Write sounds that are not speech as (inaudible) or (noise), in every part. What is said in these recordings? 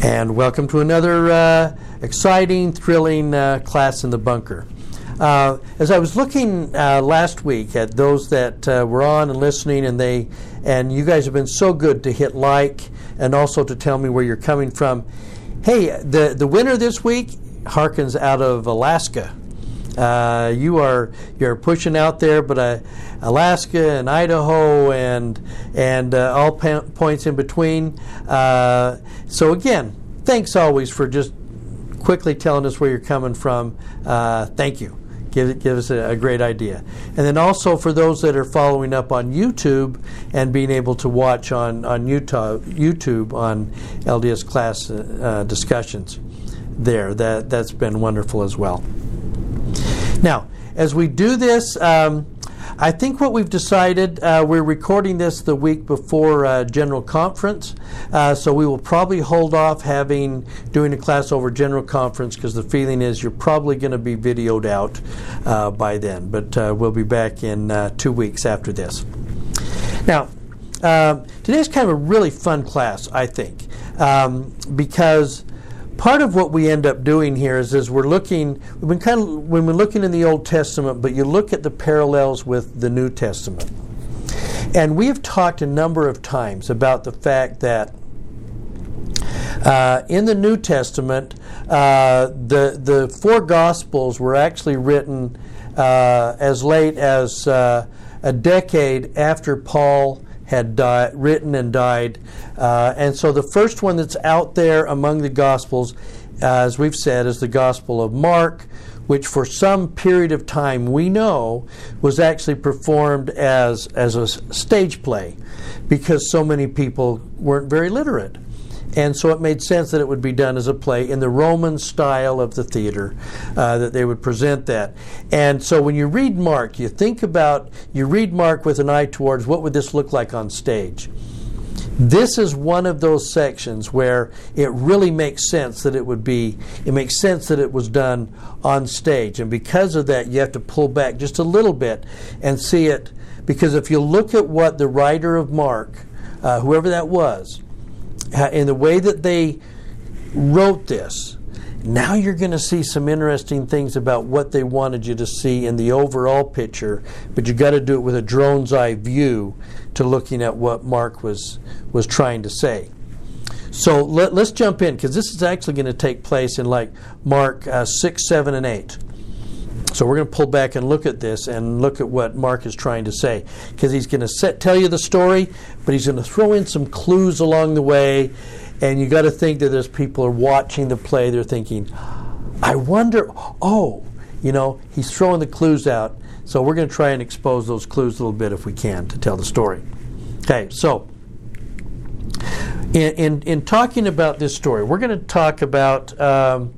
and welcome to another uh, exciting, thrilling uh, class in the bunker. Uh, as I was looking uh, last week at those that uh, were on and listening, and they and you guys have been so good to hit like and also to tell me where you're coming from. Hey, the the winner this week harkens out of Alaska. Uh, you are you're pushing out there, but uh, Alaska and Idaho and and uh, all pa- points in between. Uh, so again, thanks always for just quickly telling us where you're coming from. Uh, thank you. Give, give us a, a, great idea. And then also for those that are following up on YouTube and being able to watch on, on YouTube, YouTube on LDS class discussions there, that, that's been wonderful as well. Now, as we do this, um, I think what we've decided, uh, we're recording this the week before uh, General Conference, uh, so we will probably hold off having doing a class over General Conference because the feeling is you're probably going to be videoed out uh, by then. But uh, we'll be back in uh, two weeks after this. Now, today's kind of a really fun class, I think, um, because part of what we end up doing here is, is we're looking we've been kind of when we're looking in the Old Testament, but you look at the parallels with the New Testament. And we have talked a number of times about the fact that uh, in the New Testament, uh, the the four Gospels were actually written uh, as late as uh, a decade after Paul had written and died. Uh, and so the first one that's out there among the Gospels, as we've said, is the Gospel of Mark, which for some period of time we know was actually performed as, as a stage play because so many people weren't very literate. And so it made sense that it would be done as a play in the Roman style of the theater, uh, that they would present that. And so when you read Mark, you think about, you read Mark with an eye towards what would this look like on stage. This is one of those sections where it really makes sense that it would be, it makes sense that it was done on stage. And because of that, you have to pull back just a little bit and see it. Because if you look at what the writer of Mark, uh, whoever that was, in the way that they wrote this, now you're going to see some interesting things about what they wanted you to see in the overall picture, but you got to do it with a drone's eye view to looking at what Mark was was trying to say. So let, us jump in because this is actually going to take place in like Mark uh, six, seven, and eight. So we're going to pull back and look at this and look at what Mark is trying to say because he's going to set, tell you the story, but he's going to throw in some clues along the way, and you got to think that as people are watching the play, they're thinking, "I wonder." Oh, you know, he's throwing the clues out. So we're going to try and expose those clues a little bit if we can to tell the story. Okay, so in in, in talking about this story, we're going to talk about. Um,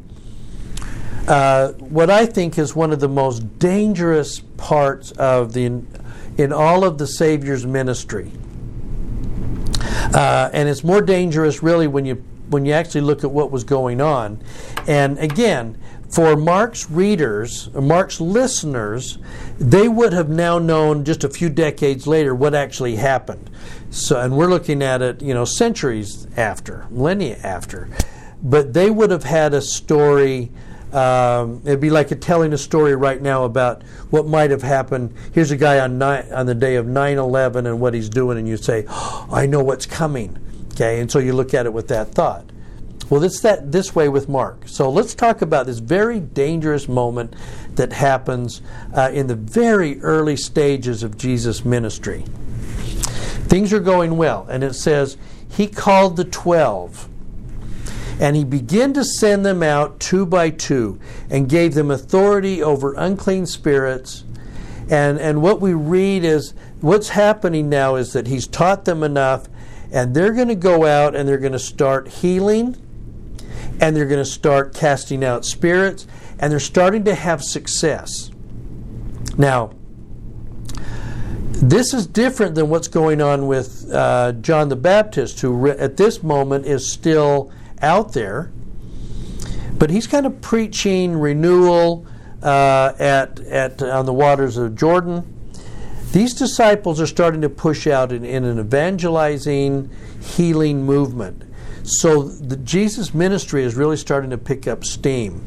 uh, what I think is one of the most dangerous parts of the in all of the Savior's ministry, uh, and it's more dangerous really when you when you actually look at what was going on. And again, for Mark's readers, Mark's listeners, they would have now known just a few decades later what actually happened. So, and we're looking at it, you know, centuries after, millennia after, but they would have had a story um, it'd be like a, telling a story right now about what might have happened. Here's a guy on ni- on the day of 9/11 and what he's doing, and you say, oh, "I know what's coming." Okay, and so you look at it with that thought. Well, it's that this way with Mark. So let's talk about this very dangerous moment that happens uh, in the very early stages of Jesus' ministry. Things are going well, and it says he called the twelve and he began to send them out two by two and gave them authority over unclean spirits. And, and what we read is what's happening now is that he's taught them enough, and they're going to go out and they're going to start healing, and they're going to start casting out spirits, and they're starting to have success. Now, this is different than what's going on with uh, John the Baptist, who re- at this moment is still out there. But he's kind of preaching renewal uh, at, at, on the waters of Jordan. These disciples are starting to push out in, in an evangelizing, healing movement. So the Jesus ministry is really starting to pick up steam.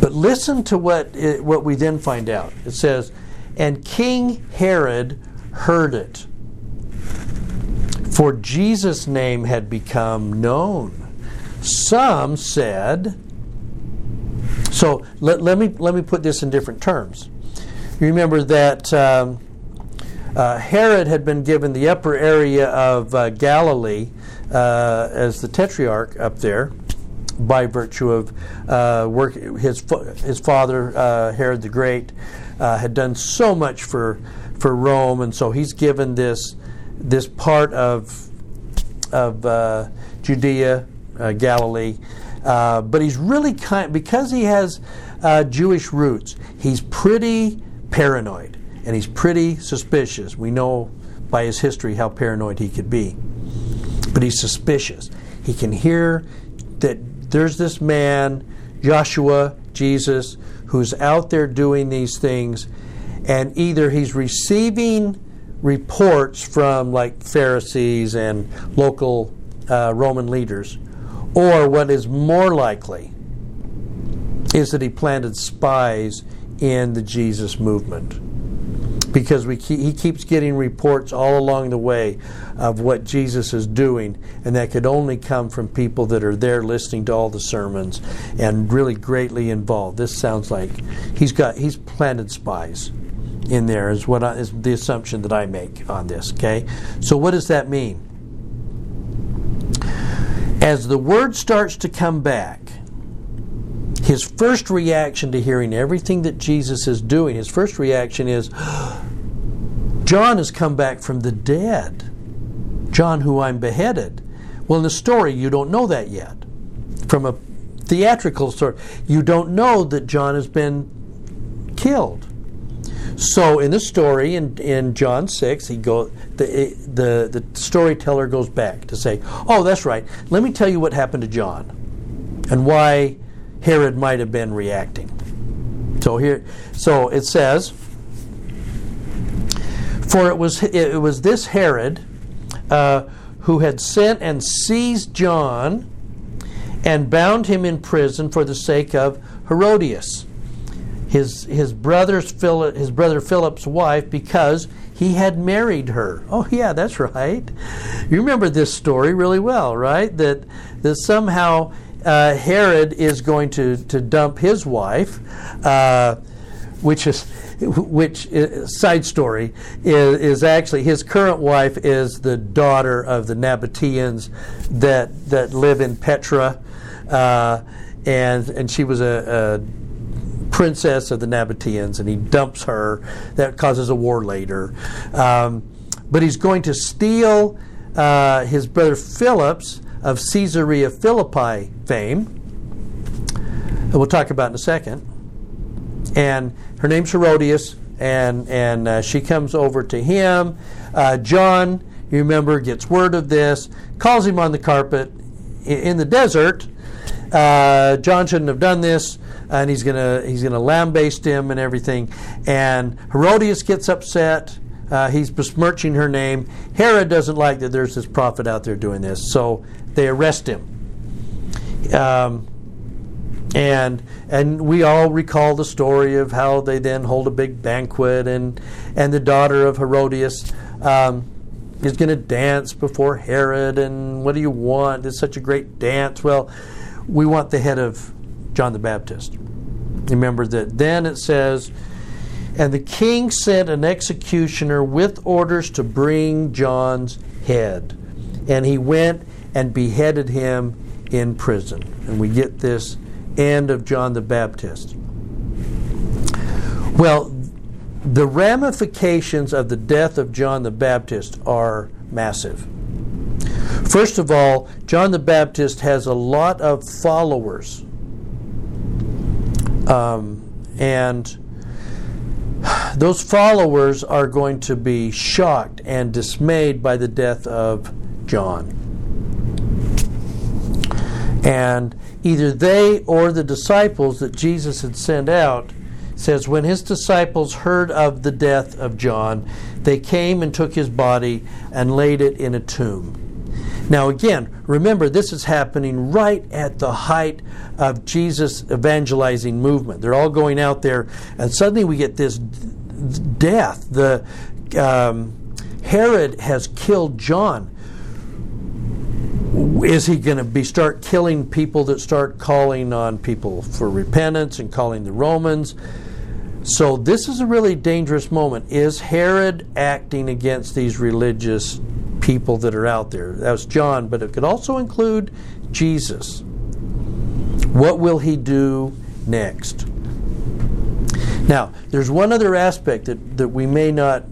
But listen to what it, what we then find out. It says, "And King Herod heard it, for Jesus' name had become known." Some said, so let, let me let me put this in different terms. You remember that um, uh, Herod had been given the upper area of uh, Galilee uh, as the tetrarch up there by virtue of uh, work. His his father uh, Herod the Great uh, had done so much for for Rome, and so he's given this this part of of uh, Judea, uh, Galilee. Uh, but he's really kind because he has Jewish roots. He's pretty paranoid and he's pretty suspicious. We know by his history how paranoid he could be. But he's suspicious. He can hear that there's this man, Joshua, Jesus, who's out there doing these things, and either he's receiving reports from like Pharisees and local uh, Roman leaders, or what is more likely is that he planted spies in the Jesus movement. Because we keep, he keeps getting reports all along the way of what Jesus is doing, and that could only come from people that are there listening to all the sermons and really greatly involved. This sounds like he's got he's planted spies in there is what I, is the assumption that I make on this. Okay, so what does that mean? As the word starts to come back, his first reaction to hearing everything that Jesus is doing, his first reaction is, (gasps) John has come back from the dead. John, who I'm beheaded. Well, in the story, you don't know that yet. From a theatrical sort, you don't know that John has been killed. So in the story in, in John six, he go the the the storyteller goes back to say, "Oh, that's right. Let me tell you what happened to John, and why Herod might have been reacting. So here, so it says, for it was it was this Herod uh, who had sent and seized John and bound him in prison for the sake of Herodias, his his brother's Philip, his brother Philip's wife, because he had married her. Oh yeah, that's right. You remember this story really well, right? That that somehow uh, Herod is going to, to dump his wife, uh, which is which uh, side story is, is, actually his current wife is the daughter of the Nabateans that that live in Petra, uh, and and she was a, a, princess of the Nabateans, and he dumps her. That causes a war later, um, but he's going to steal uh, his brother Philip's of Caesarea Philippi fame. We'll talk about in a second. And her name's Herodias, and and uh, she comes over to him. Uh, John, you remember, gets word of this, calls him on the carpet in, in the desert. Uh, John shouldn't have done this, and he's gonna he's gonna lambaste him and everything. And Herodias gets upset. Uh, he's besmirching her name. Herod doesn't like that there's this prophet out there doing this, so they arrest him. Um, and and we all recall the story of how they then hold a big banquet and and the daughter of Herodias um, is going to dance before Herod and what do you want? It's such a great dance. Well, we want the head of John the Baptist. Remember that then it says, and the king sent an executioner with orders to bring John's head, and he went and beheaded him in prison. And we get this end of John the Baptist. Well, the ramifications of the death of John the Baptist are massive. First of all, John the Baptist has a lot of followers. Um, and those followers are going to be shocked and dismayed by the death of John. And either they or the disciples that Jesus had sent out says when his disciples heard of the death of John, they came and took his body and laid it in a tomb. Now, again, remember this is happening right at the height of Jesus' evangelizing movement. They're all going out there, and suddenly we get this death. The um, Herod has killed John. Is he going to be start killing people that start calling on people for repentance and calling the Romans? So this is a really dangerous moment. Is Herod acting against these religious people that are out there? That was John, but it could also include Jesus. What will he do next? Now, there's one other aspect that, that we may not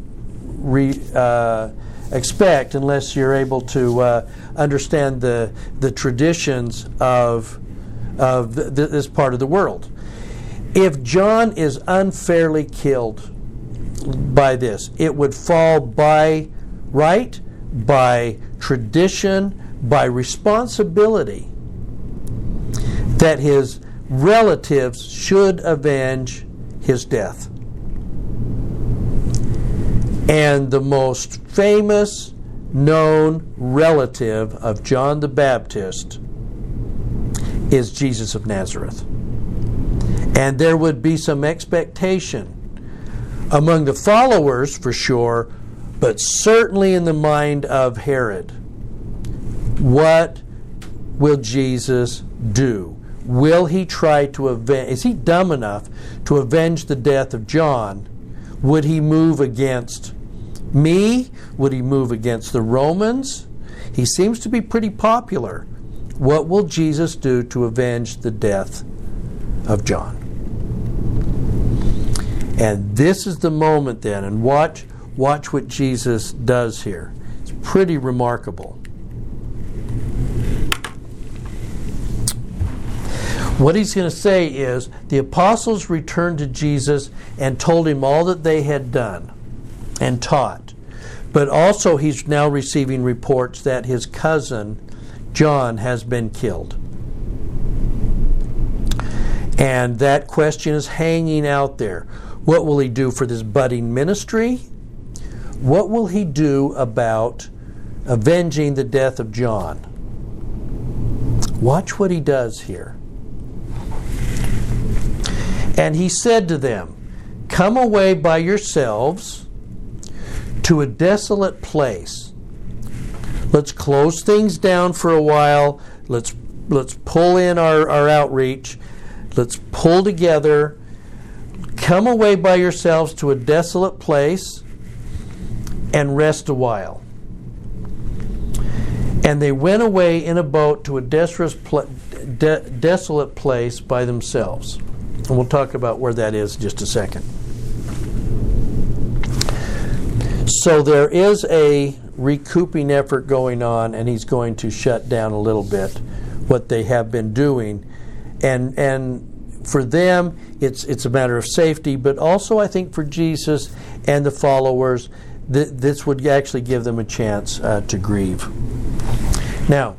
re, uh, expect unless you're able to uh, understand the, the traditions of, of th- this part of the world. If John is unfairly killed by this, it would fall by right, by tradition, by responsibility that his relatives should avenge his death. And the most famous known relative of John the Baptist is Jesus of Nazareth. And there would be some expectation among the followers, for sure, but certainly in the mind of Herod. What will Jesus do? Will he try to avenge? Is he dumb enough to avenge the death of John? Would he move against me? Would he move against the Romans? He seems to be pretty popular. What will Jesus do to avenge the death of John? And this is the moment then, and watch watch what Jesus does here. It's pretty remarkable. What he's going to say is the apostles returned to Jesus and told him all that they had done and taught. But also, he's now receiving reports that his cousin, John, has been killed. And that question is hanging out there. What will he do for this budding ministry? What will he do about avenging the death of John? Watch what he does here. And he said to them, Come away by yourselves to a desolate place. Let's close things down for a while. Let's let's pull in our, our outreach. Let's pull together. Come away by yourselves to a desolate place and rest a while. And they went away in a boat to a de- desolate place by themselves. And we'll talk about where that is in just a second. So there is a recouping effort going on, and he's going to shut down a little bit what they have been doing, and and for them it's it's a matter of safety, but also I think for Jesus and the followers, th- this would actually give them a chance uh, to grieve. Now,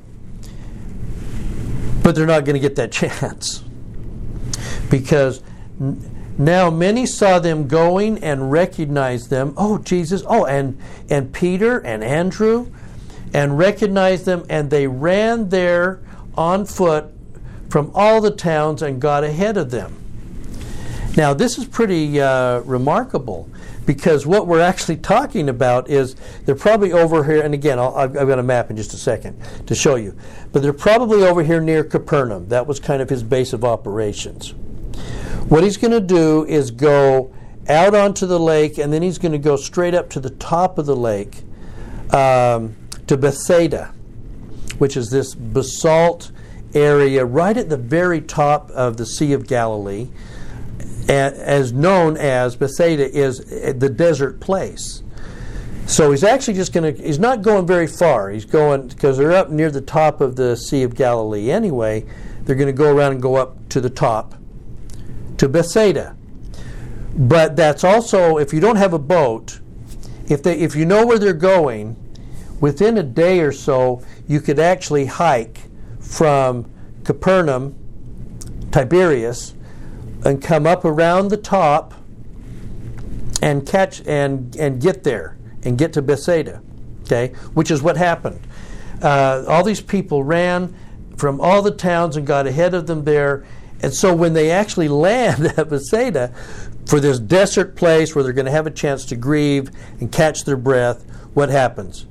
but they're not going to get that (laughs) chance because. Now many saw them going and recognized them. Oh, Jesus. Oh, and, and Peter and Andrew and recognized them, and they ran there on foot from all the towns and got ahead of them. Now, this is pretty uh, remarkable because what we're actually talking about is they're probably over here, and again, i have got a map in just a second to show you, but they're probably over here near Capernaum. That was kind of his base of operations. What he's going to do is go out onto the lake, and then he's going to go straight up to the top of the lake um, to Bethsaida, which is this basalt area right at the very top of the Sea of Galilee, as known as Bethsaida is the desert place. So he's actually just going to, he's not going very far. He's going, because they're up near the top of the Sea of Galilee anyway, they're going to go around and go up to the top to Bethsaida. But that's also, if you don't have a boat, if, they, if you know where they're going, within a day or so, you could actually hike from Capernaum, Tiberias, and come up around the top and catch and, and get there and get to Bethsaida, okay, which is what happened. uh, all these people ran from all the towns and got ahead of them there. And so when they actually (laughs) land at Bethsaida for this desert place where they're going to have a chance to grieve and catch their breath, what happens?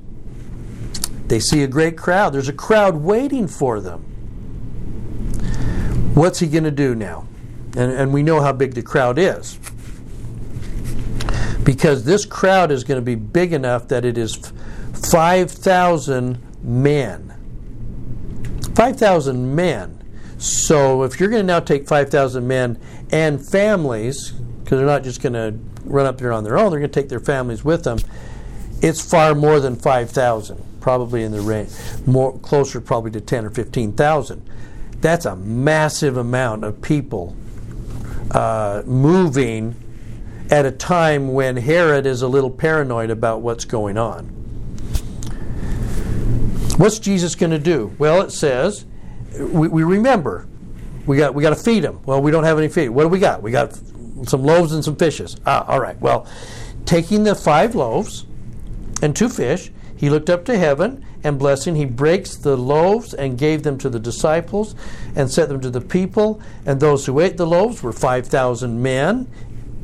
They see a great crowd. There's a crowd waiting for them. What's he going to do now? And, and we know how big the crowd is. Because this crowd is going to be big enough that it is 5,000 men. 5,000 men. So if you're going to now take 5,000 men and families, because they're not just going to run up there on their own, they're going to take their families with them, it's far more than 5,000 probably in the range more closer probably to 10 or 15,000. That's a massive amount of people uh, moving at a time when Herod is a little paranoid about what's going on. What's Jesus going to do? Well, it says we, we remember we got we got to feed them. Well, we don't have any feed. What do we got? We got some loaves and some fishes. Ah, all right. Well, taking the five loaves and two fish, he looked up to heaven and blessing, he breaks the loaves and gave them to the disciples and set them to the people. And those who ate the loaves were 5,000 men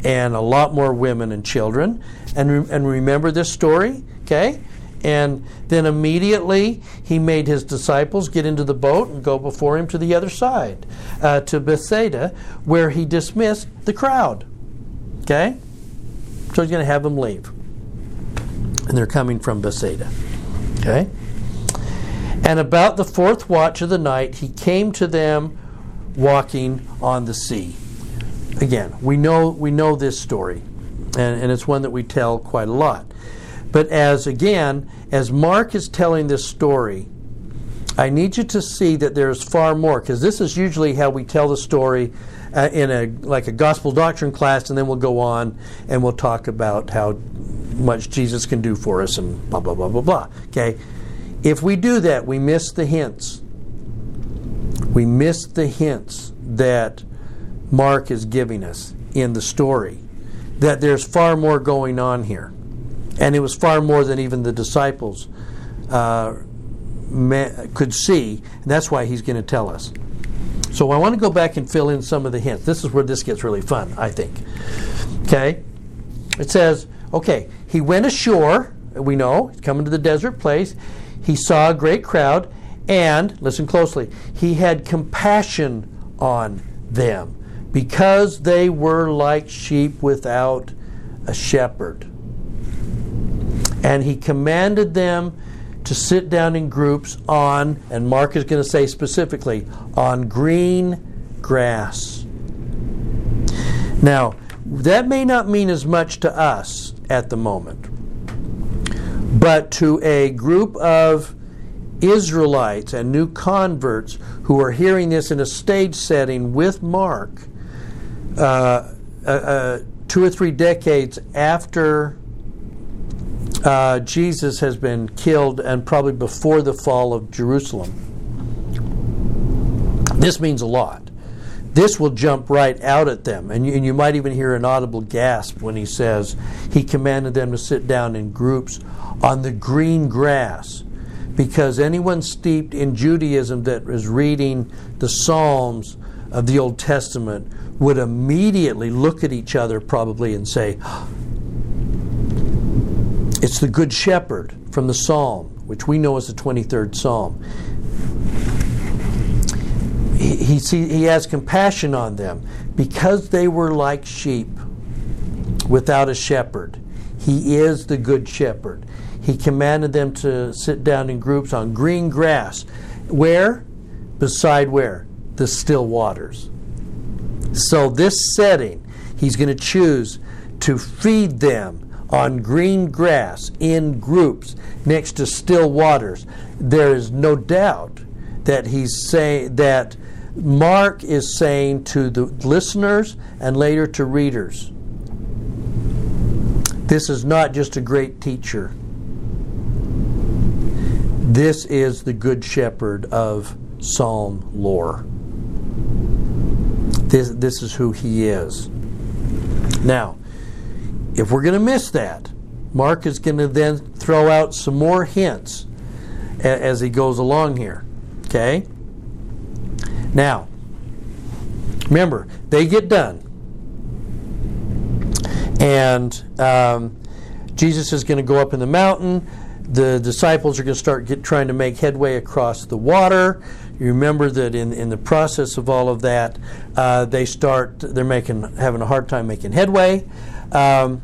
and a lot more women and children. And, re- and remember this story, okay? And then immediately he made his disciples get into the boat and go before him to the other side, uh, to Bethsaida, where he dismissed the crowd. Okay? So he's going to have them leave and they're coming from Bethsaida. Okay? And about the fourth watch of the night, he came to them walking on the sea. Again, we know we know this story, and, and it's one that we tell quite a lot. But as again, as Mark is telling this story, I need you to see that there's far more, because this is usually how we tell the story uh, in a like a gospel doctrine class, and then we'll go on and we'll talk about how much Jesus can do for us and blah, blah, blah, blah, blah. Okay? If we do that, we miss the hints. We miss the hints that Mark is giving us in the story. That there's far more going on here. And it was far more than even the disciples uh, could see. And that's why he's going to tell us. So I want to go back and fill in some of the hints. This is where this gets really fun, I think. Okay? It says, okay, he went ashore, we know, he's coming to the desert place. He saw a great crowd, and, listen closely, he had compassion on them because they were like sheep without a shepherd. And he commanded them to sit down in groups on, and Mark is going to say specifically, on green grass. Now, that may not mean as much to us at the moment. But to a group of Israelites and new converts who are hearing this in a stage setting with Mark, uh, uh, uh, two or three decades after uh, Jesus has been killed and probably before the fall of Jerusalem. This means a lot this will jump right out at them. And you, and you, might even hear an audible gasp when he says he commanded them to sit down in groups on the green grass. Because anyone steeped in Judaism that is reading the Psalms of the Old Testament would immediately look at each other probably and say, It's the Good Shepherd from the Psalm, which we know as the 23rd Psalm he, he, see, he has compassion on them because they were like sheep without a shepherd. He is the good shepherd. He commanded them to sit down in groups on green grass. Where? Beside where? The still waters. So, this setting, he's going to choose to feed them on green grass in groups next to still waters. There is no doubt that he's saying that Mark is saying to the listeners and later to readers this is not just a great teacher. This is the good shepherd of Psalm lore. This, this is who he is. Now, if we're going to miss that, Mark is going to then throw out some more hints as he goes along here. Okay? Now, remember, they get done. And um, Jesus is going to go up in the mountain. The disciples are going to start get, trying to make headway across the water. You remember that in, in the process of all of that, uh, they start they're making having a hard time making headway. Um,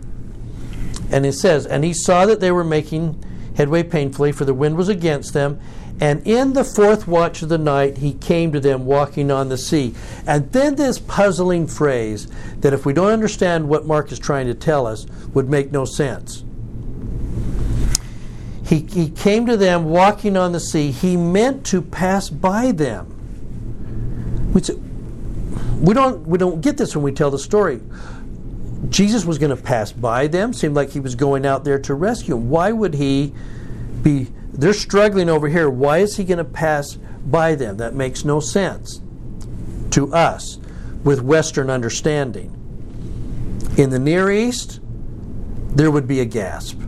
and it says, and he saw that they were making headway painfully, for the wind was against them. And in the fourth watch of the night, he came to them walking on the sea. And then this puzzling phrase that, if we don't understand what Mark is trying to tell us, would make no sense. He, he came to them walking on the sea. He meant to pass by them. We, we, don't, we don't get this when we tell the story. Jesus was going to pass by them. Seemed like he was going out there to rescue them. Why would he be? They're struggling over here. Why is he going to pass by them? That makes no sense to us with Western understanding. In the Near East, there would be a gasp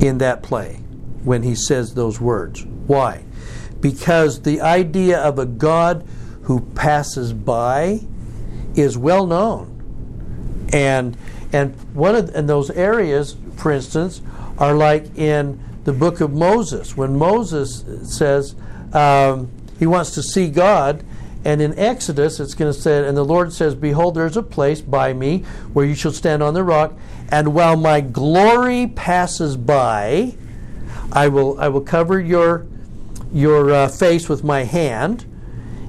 in that play when he says those words. Why? Because the idea of a God who passes by is well known and and one of and those areas, for instance, are like in the book of Moses when Moses says um, he wants to see God. And in Exodus, it's going to say, and the Lord says, Behold, there's a place by me where you shall stand on the rock, and while my glory passes by, I will I will cover your your uh, face with my hand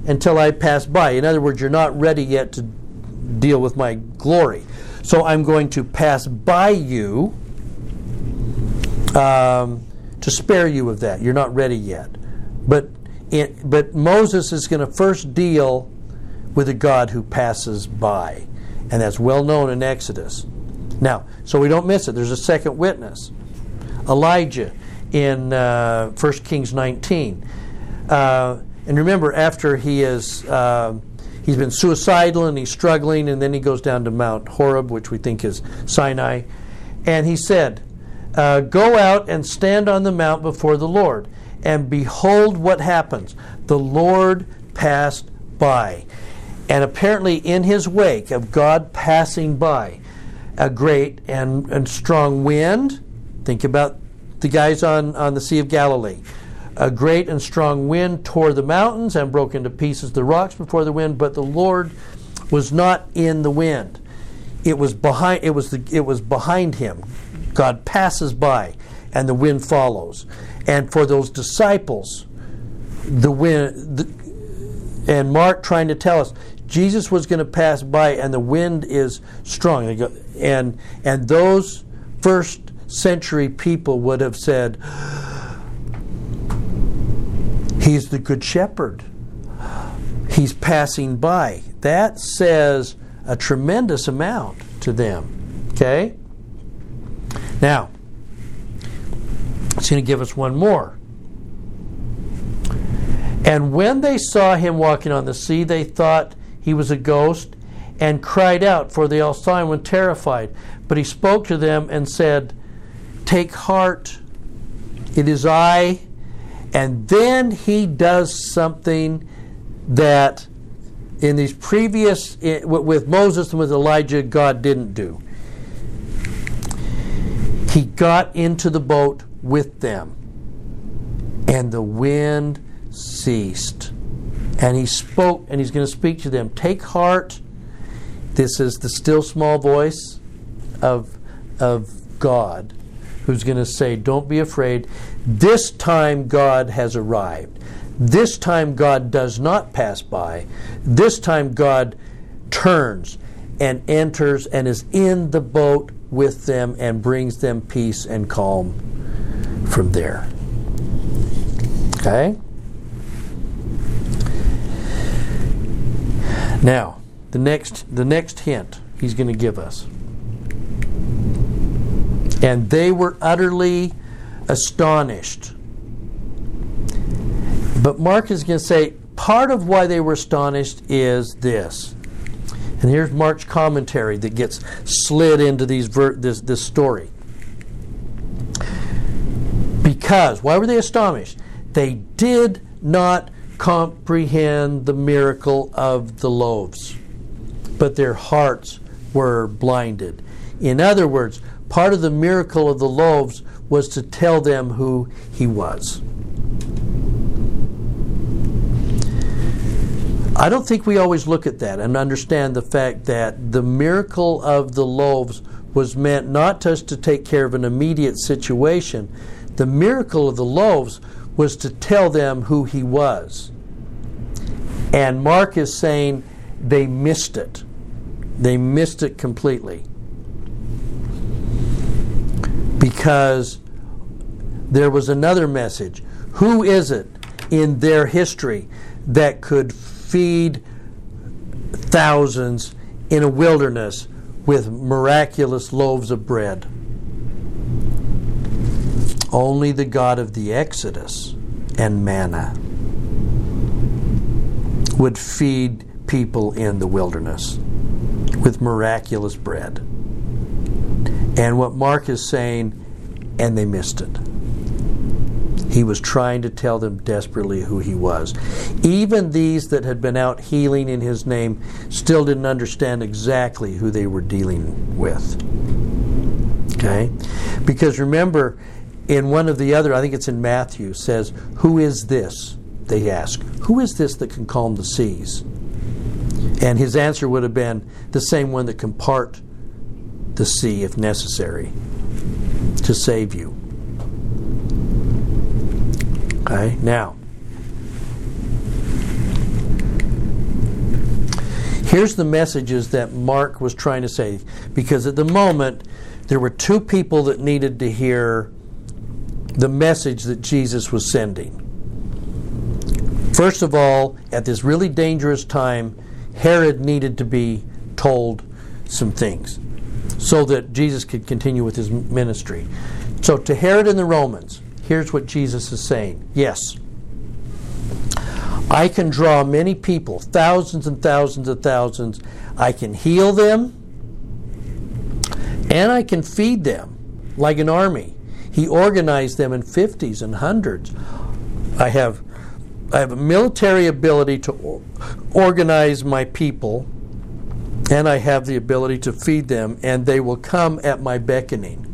until I pass by. In other words, you're not ready yet to deal with my glory. So I'm going to pass by you um, to spare you of that. You're not ready yet. But, it, but Moses is going to first deal with a God who passes by. And that's well known in Exodus. Now, so we don't miss it. There's a second witness Elijah in uh, 1 Kings 19. Uh, and remember, after he is. Uh, he's been suicidal and he's struggling, and then he goes down to Mount Horeb, which we think is Sinai. And he said, uh, Go out and stand on the mount before the Lord. And behold what happens. The Lord passed by. And apparently, in his wake of God passing by, a great and, and strong wind. Think about the guys on, on the Sea of Galilee. A great and strong wind tore the mountains and broke into pieces the rocks before the wind, but the Lord was not in the wind. It was behind it was the, it was behind him. God passes by and the wind follows. And for those disciples, the wind the, and Mark trying to tell us Jesus was going to pass by and the wind is strong. And and those first century people would have said He's the good shepherd. He's passing by. That says a tremendous amount to them. Okay? Now, it's going to give us one more. And when they saw him walking on the sea, they thought he was a ghost and cried out, for they all saw him when terrified. But he spoke to them and said, Take heart, it is I. And then he does something that in these previous, eh, with Moses and with Elijah, God didn't do. He got into the boat with them, and the wind ceased. And he spoke, and he's going to speak to them. Take heart. This is the still small voice of, of God who's going to say, Don't be afraid. This time God has arrived. This time God does not pass by. This time God turns and enters and is in the boat with them and brings them peace and calm from there. Okay? Now, the next the next hint he's going to give us. And they were utterly astonished. But Mark is going to say part of why they were astonished is this. And here's Mark's commentary that gets slid into these ver- this, this story. Because, why were they astonished? They did not comprehend the miracle of the loaves, but their hearts were blinded. In other words, part of the miracle of the loaves was to tell them who he was. I don't think we always look at that and understand the fact that the miracle of the loaves was meant not just to take care of an immediate situation. The miracle of the loaves was to tell them who he was. And Mark is saying they missed it. They missed it completely. Because there was another message. Who is it in their history that could feed thousands in a wilderness with miraculous loaves of bread. Only the God of the Exodus and manna would feed people in the wilderness with miraculous bread. And what Mark is saying, and they missed it. He was trying to tell them desperately who he was. Even these that had been out healing in his name still didn't understand exactly who they were dealing with. Okay? Because remember, in one of the other, I think it's in Matthew, says, Who is this? They ask, Who is this that can calm the seas? And his answer would have been the same one that can part the sea if necessary to save you. Okay, now, here's the messages that Mark was trying to say, because at the moment, there were two people that needed to hear the message that Jesus was sending. First of all, at this really dangerous time, Herod needed to be told some things so that Jesus could continue with his ministry. So, to Herod and the Romans, here's what Jesus is saying Yes, I can draw many people, thousands and thousands of thousands. I can heal them, and I can feed them like an army. He organized them in 50s and hundreds. I have I have a military ability to organize my people, and I have the ability to feed them, and they will come at my beckoning.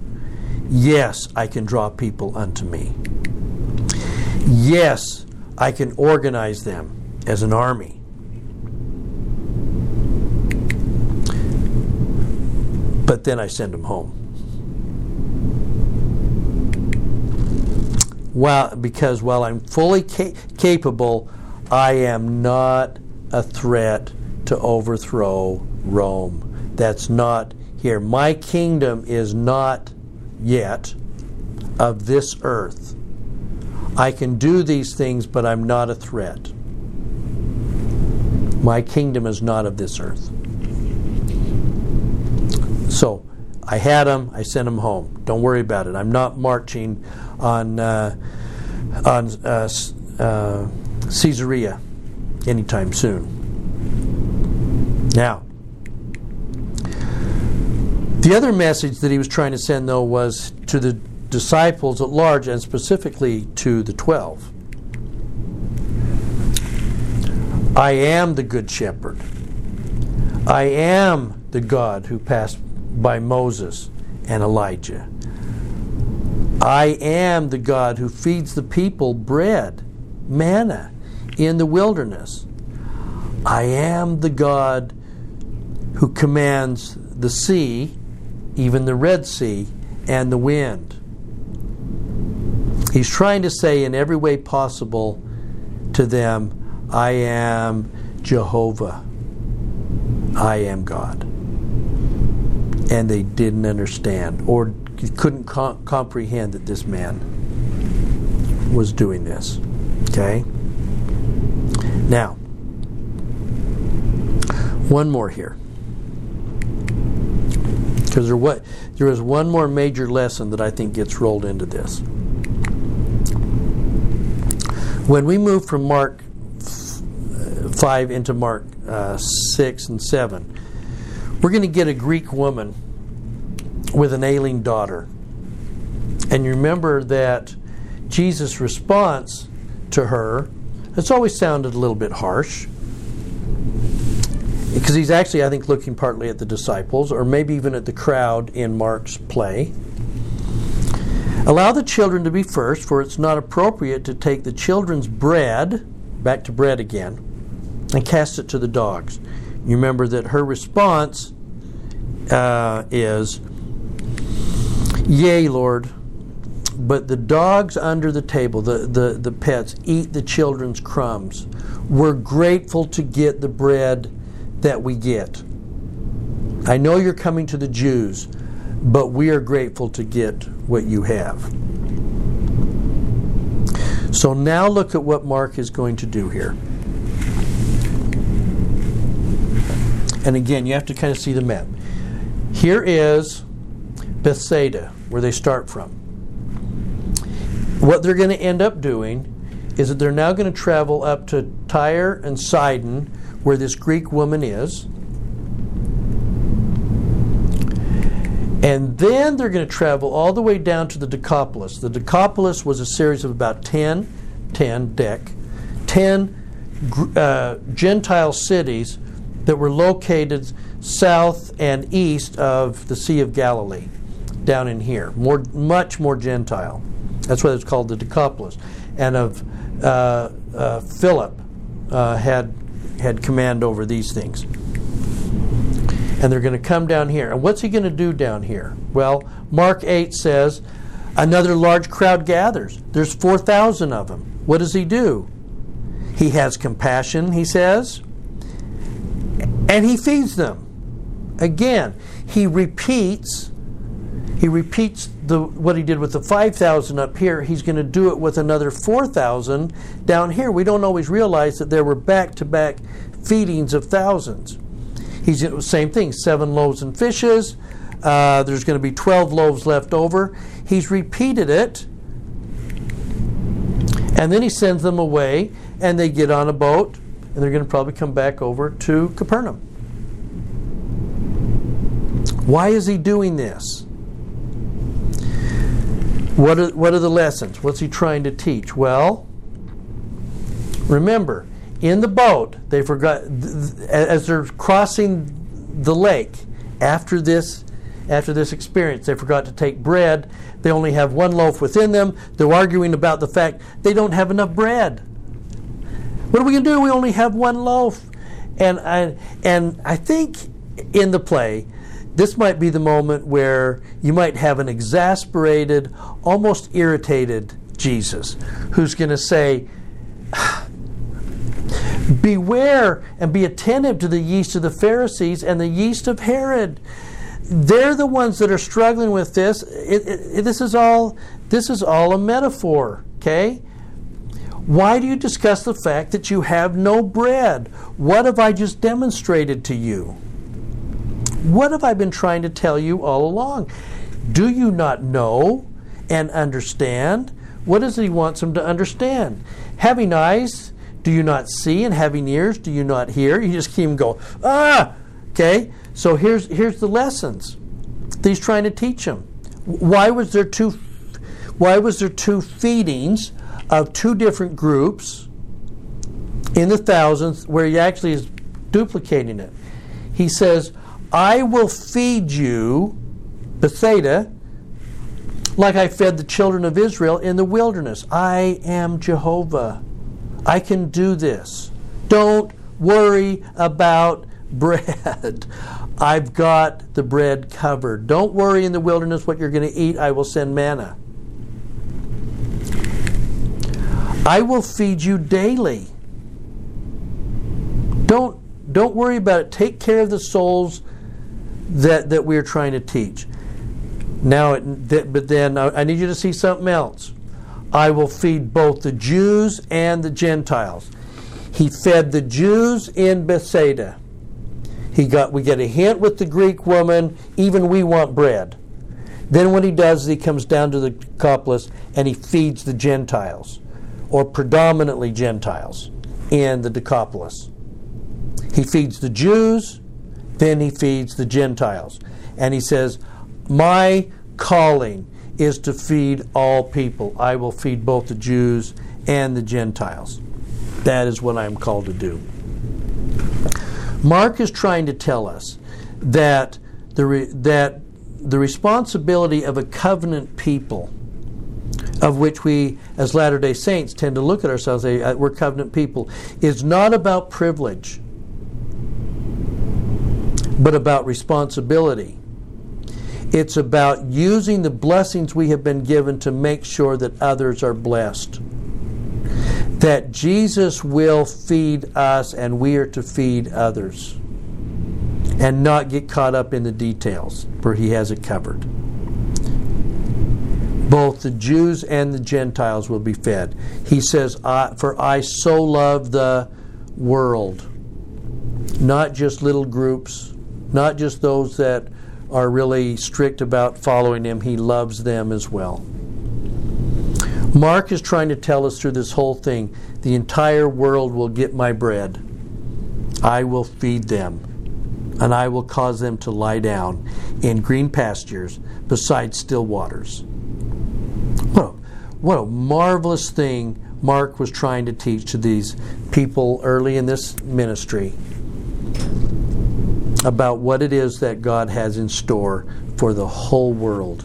Yes, I can draw people unto me. Yes, I can organize them as an army. But then I send them home. Well, because while I'm fully ca- capable, I am not a threat to overthrow Rome. That's not here. My kingdom is not yet of this earth. I can do these things, but I'm not a threat. My kingdom is not of this earth. So I had them, I sent them home. Don't worry about it. I'm not marching on, uh, on uh, uh, Caesarea anytime soon. Now, the other message that he was trying to send, though, was to the disciples at large and specifically to the twelve. I am the Good Shepherd. I am the God who passed by Moses and Elijah. I am the God who feeds the people bread, manna, in the wilderness. I am the God who commands the sea even the Red Sea, and the wind. He's trying to say in every way possible to them, I am Jehovah. I am God. And they didn't understand or couldn't com- comprehend that this man was doing this. Okay? Now, one more here. Because there, what, there is one more major lesson that I think gets rolled into this. When we move from Mark 5 into Mark uh, 6 and 7, we're going to get a Greek woman with an ailing daughter. And you remember that Jesus' response to her, it's always sounded a little bit harsh. Because he's actually, I think, looking partly at the disciples, or maybe even at the crowd in Mark's play. Allow the children to be first, for it's not appropriate to take the children's bread, back to bread again, and cast it to the dogs. You remember that her response uh, is, Yea, Lord, but the dogs under the table, the, the, the pets, eat the children's crumbs. We're grateful to get the bread that we get. I know you're coming to the Jews but we are grateful to get what you have. So now look at what Mark is going to do here. And again, you have to kind of see the map. Here is Bethsaida, where they start from. What they're going to end up doing is that they're now going to travel up to Tyre and Sidon, where this Greek woman is. And then they're going to travel all the way down to the Decapolis. The Decapolis was a series of about 10, 10, Dec, 10 uh, Gentile cities that were located south and east of the Sea of Galilee, down in here. More, much more Gentile. That's why it's called the Decapolis. And of uh, uh, Philip uh, had had command over these things and they're going to come down here. And what's he going to do down here? Well, Mark 8 says, another large crowd gathers. There's 4,000 of them. What does he do? He has compassion, he says, and he feeds them. Again, he repeats he repeats the what he did with the 5000 up here he's going to do it with another 4000 down here we don't always realize that there were back-to-back feedings of thousands He's same thing, seven loaves and fishes. Uh, there's going to be 12 loaves left over. He's repeated it. And then he sends them away, and they get on a boat, and they're going to probably come back over to Capernaum. Why is he doing this? What are, what are the lessons? What's he trying to teach? Well, remember, in the boat, they forgot as they're crossing the lake after this after this experience. They forgot to take bread. They only have one loaf within them. They're arguing about the fact they don't have enough bread. What are we going to do? We only have one loaf. And I, and I think in the play, this might be the moment where you might have an exasperated, almost irritated Jesus who's going to say, Beware and be attentive to the yeast of the Pharisees and the yeast of Herod. They're the ones that are struggling with this. It, it, this is all this is all a metaphor, okay? Why do you discuss the fact that you have no bread? What have I just demonstrated to you? What have I been trying to tell you all along? Do you not know and understand? What does he want them to understand? Having eyes, do you not see? And having ears, do you not hear? You just keep them go, ah! Okay? So here's, here's the lessons he's trying to teach them. Why was there two, why was there two feedings of two different groups in the thousands where he actually is duplicating it? He says, I will feed you, Bethsaida, like I fed the children of Israel in the wilderness. I am Jehovah. I can do this. Don't worry about (laughs) bread. I've got the bread covered. Don't worry in the wilderness what you're going to eat. I will send manna. I will feed you daily. Don't don't worry about it. Take care of the souls that that we're trying to teach. Now, but then I need you to see something else. I will feed both the Jews and the Gentiles. He fed the Jews in Bethsaida. He got we get a hint with the Greek woman, even we want bread. Then what he does is he comes down to the Decapolis and he feeds the Gentiles, or predominantly Gentiles, in the Decapolis. He feeds the Jews, then he feeds the Gentiles. And he says, My calling is to feed all people. I will feed both the Jews and the Gentiles. That is what I am called to do. Mark is trying to tell us that the, re- that the responsibility of a covenant people, of which we as Latter day Saints tend to look at ourselves, uh, we're covenant people, is not about privilege, but about responsibility. It's about using the blessings we have been given to make sure that others are blessed that Jesus will feed us and we are to feed others and not get caught up in the details, for he has it covered. Both the Jews and the Gentiles will be fed. He says, For I so love the world, not just little groups, not just those that are really strict about following him, he loves them as well. Mark is trying to tell us through this whole thing the entire world will get my bread. I will feed them, and I will cause them to lie down in green pastures beside still waters. What a, what a marvelous thing Mark was trying to teach to these people early in this ministry about what it is that God has in store for the whole world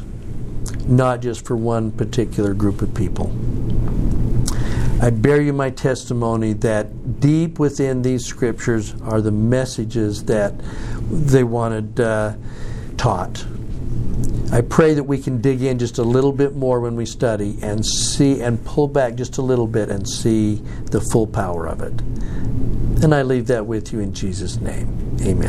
not just for one particular group of people. I bear you my testimony that deep within these scriptures are the messages that they wanted uh, taught. I pray that we can dig in just a little bit more when we study and see and pull back just a little bit and see the full power of it. And I leave that with you in Jesus' name. Amen.